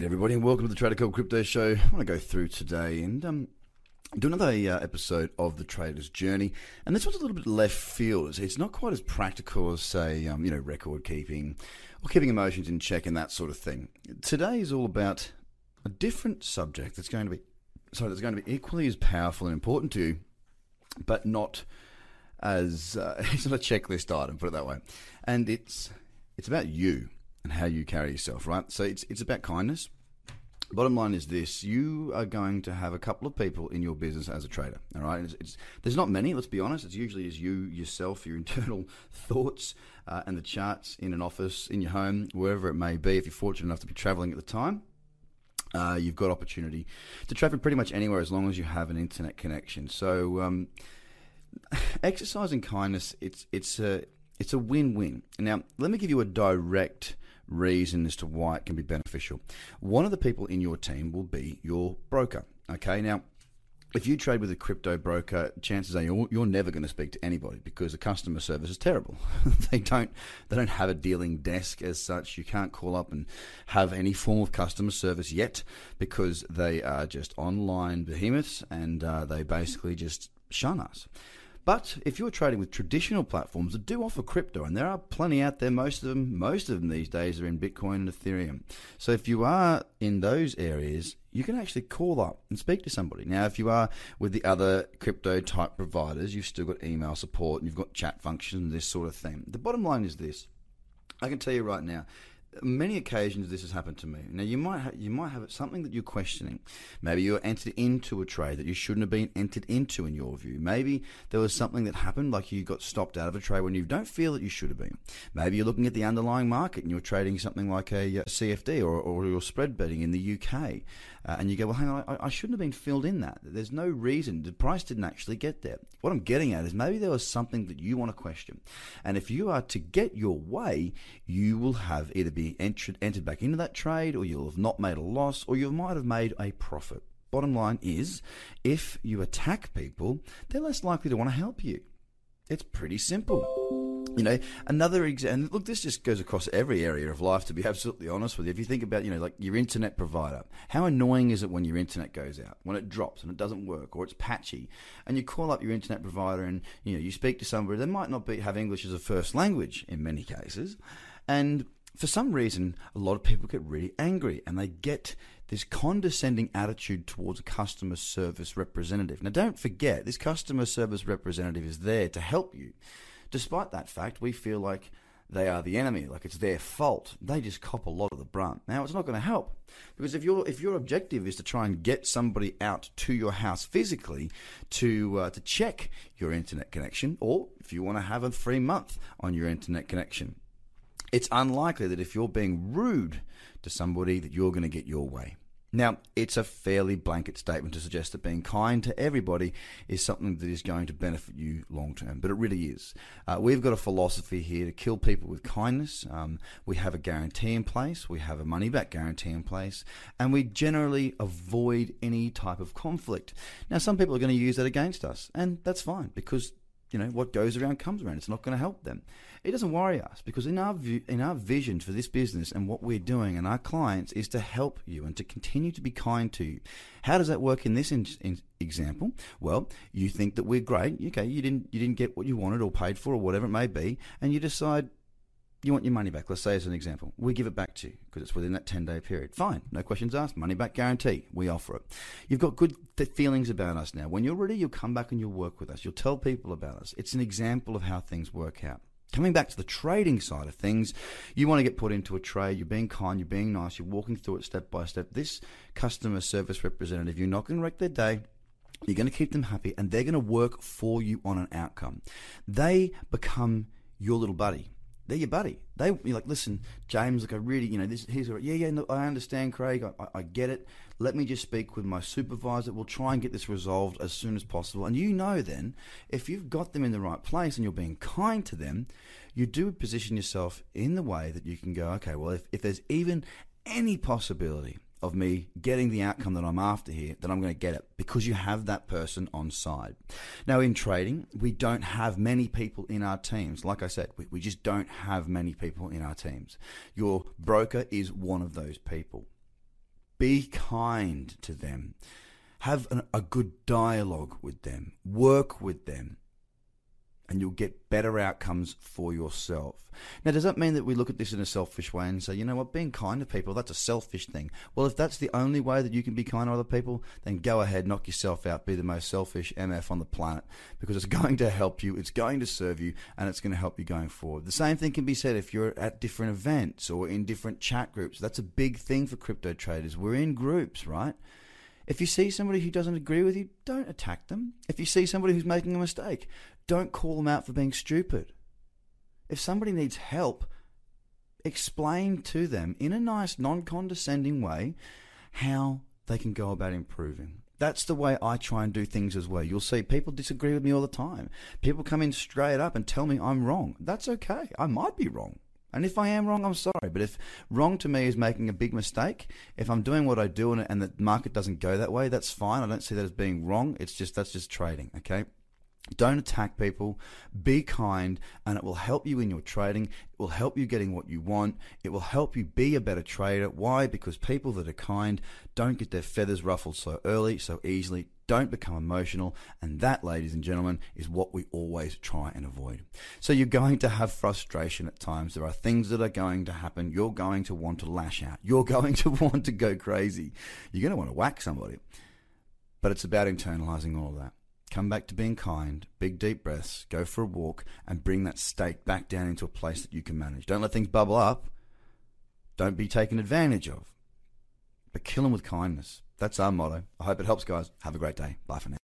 Everybody, and welcome to the Trader Cobb Crypto Show. I want to go through today and um, do another uh, episode of the Trader's Journey. And this one's a little bit left field. It's not quite as practical as, say, um, you know, record keeping or keeping emotions in check and that sort of thing. Today is all about a different subject that's going to be, sorry, that's going to be equally as powerful and important to you, but not as uh, it's not a checklist item. Put it that way. And it's it's about you and how you carry yourself, right? So it's it's about kindness. Bottom line is this: you are going to have a couple of people in your business as a trader. All right, it's, it's, there's not many. Let's be honest. It's usually is you yourself, your internal thoughts, uh, and the charts in an office, in your home, wherever it may be. If you're fortunate enough to be traveling at the time, uh, you've got opportunity to travel pretty much anywhere as long as you have an internet connection. So, um, exercising kindness, it's it's a it's a win-win. Now, let me give you a direct reason as to why it can be beneficial. One of the people in your team will be your broker. Okay, now if you trade with a crypto broker, chances are you're, you're never going to speak to anybody because the customer service is terrible. they don't they don't have a dealing desk as such. You can't call up and have any form of customer service yet because they are just online behemoths and uh, they basically just shun us. But if you're trading with traditional platforms that do offer crypto, and there are plenty out there, most of them, most of them these days are in Bitcoin and Ethereum. So if you are in those areas, you can actually call up and speak to somebody. Now, if you are with the other crypto type providers, you've still got email support and you've got chat functions, this sort of thing. The bottom line is this: I can tell you right now, many occasions this has happened to me. Now you might ha- you might have something that you're questioning. Maybe you're entered into a trade that you shouldn't have been entered into in your view. Maybe there was something that happened, like you got stopped out of a trade when you don't feel that you should have been. Maybe you're looking at the underlying market and you're trading something like a, uh, CFD or, or you're spread betting in the UK, uh, and you go, well, hang on, I, I shouldn't have been filled in that. There's no reason. The price didn't actually get there. What I'm getting at is maybe there was something that you want to question, and if you are to get your way, you will have either be entered, entered back into that trade, or you'll have not made a loss, or you might have made a profit. Bottom line is, if you attack people, they're less likely to want to help you. It's pretty simple. You know, another example. Look, this just goes across every area of life. To be absolutely honest with you, if you think about, you know, like your internet provider, how annoying is it when your internet goes out, when it drops and it doesn't work, or it's patchy, and you call up your internet provider and you know you speak to somebody. They might not be have English as a first language in many cases, and for some reason, a lot of people get really angry and they get this condescending attitude towards a customer service representative. Now, don't forget, this customer service representative is there to help you. Despite that fact, we feel like they are the enemy, like it's their fault. They just cop a lot of the brunt. Now, it's not going to help because if your if your objective is to try and get somebody out to your house physically to uh, to check your internet connection, or if you want to have a free month on your internet connection, it's unlikely that if you're being rude to somebody that you're going to get your way. Now, it's a fairly blanket statement to suggest that being kind to everybody is something that is going to benefit you long term, but it really is. Uh, we've got a philosophy here to kill people with kindness. Um, we have a guarantee in place, we have a money back guarantee in place, and we generally avoid any type of conflict. Now, some people are going to use that against us, and that's fine because you know what goes around comes around. It's not going to help them. It doesn't worry us because in our view, in our vision for this business and what we're doing and our clients is to help you and to continue to be kind to you. How does that work in this in, in example? Well, you think that we're great. Okay, you didn't you didn't get what you wanted or paid for or whatever it may be, and you decide you want your money back. Let's say as an example, we give it back to you because it's within that 10 day period. Fine, no questions asked, money back guarantee. We offer it. You've got good th- feelings about us now. When you're ready, you'll come back and you'll work with us. You'll tell people about us. It's an example of how things work out. Coming back to the trading side of things, you want to get put into a trade, you're being kind, you're being nice, you're walking through it step by step. This customer service representative, you're not going to wreck their day. You're going to keep them happy and they're going to work for you on an outcome. They become your little buddy they're your buddy. They you're like, listen, James, like I really, you know, this he's yeah, yeah, no, I understand, Craig, I, I, get it. Let me just speak with my supervisor. We'll try and get this resolved as soon as possible. And you know, then, if you've got them in the right place and you're being kind to them, you do position yourself in the way that you can go, okay, well, if, if there's even any possibility of me getting the outcome that I'm after here, then I'm going to get it because you have that person on side. Now, in trading, we don't have many people in our teams. Like I said, we, we just don't have many people in our teams. Your broker is one of those people. Be kind to them. Have an, a good dialogue with them. Work with them and you'll get better outcomes for yourself. Now, does that mean that we look at this in a selfish way and say, you know what, being kind to people, that's a selfish thing? Well, if that's the only way that you can be kind to other people, then go ahead, knock yourself out, be the most selfish MF on the planet because it's going to help you, it's going to serve you, and it's going to help you going forward. The same thing can be said if you're at different events or in different chat groups. That's a big thing for crypto traders. We're in groups, right? If you see somebody who doesn't agree with you, don't attack them. If you see somebody who's making a mistake, don't call them out for being stupid. If somebody needs help, explain to them in a nice, non condescending way how they can go about improving. That's the way I try and do things as well. You'll see people disagree with me all the time. People come in straight up and tell me I'm wrong. That's okay. I might be wrong. And if I am wrong, I'm sorry. But if wrong to me is making a big mistake, if I'm doing what I do and, the market doesn't go that way, that's fine. I don't see that as being wrong. It's just that's just trading. Okay. Don't attack people. Be kind, and it will help you in your trading. It will help you getting what you want. It will help you be a better trader. Why? Because people that are kind don't get their feathers ruffled so early, so easily. Don't become emotional. And that, ladies and gentlemen, is what we always try and avoid. So you're going to have frustration at times. There are things that are going to happen. You're going to want to lash out. You're going to want to go crazy. You're going to want to whack somebody. But it's about internalizing all of that. Come back to being kind, big deep breaths, go for a walk, and bring that state back down into a place that you can manage. Don't let things bubble up. Don't be taken advantage of. But kill them with kindness. That's our motto. I hope it helps, guys. Have a great day. Bye for now.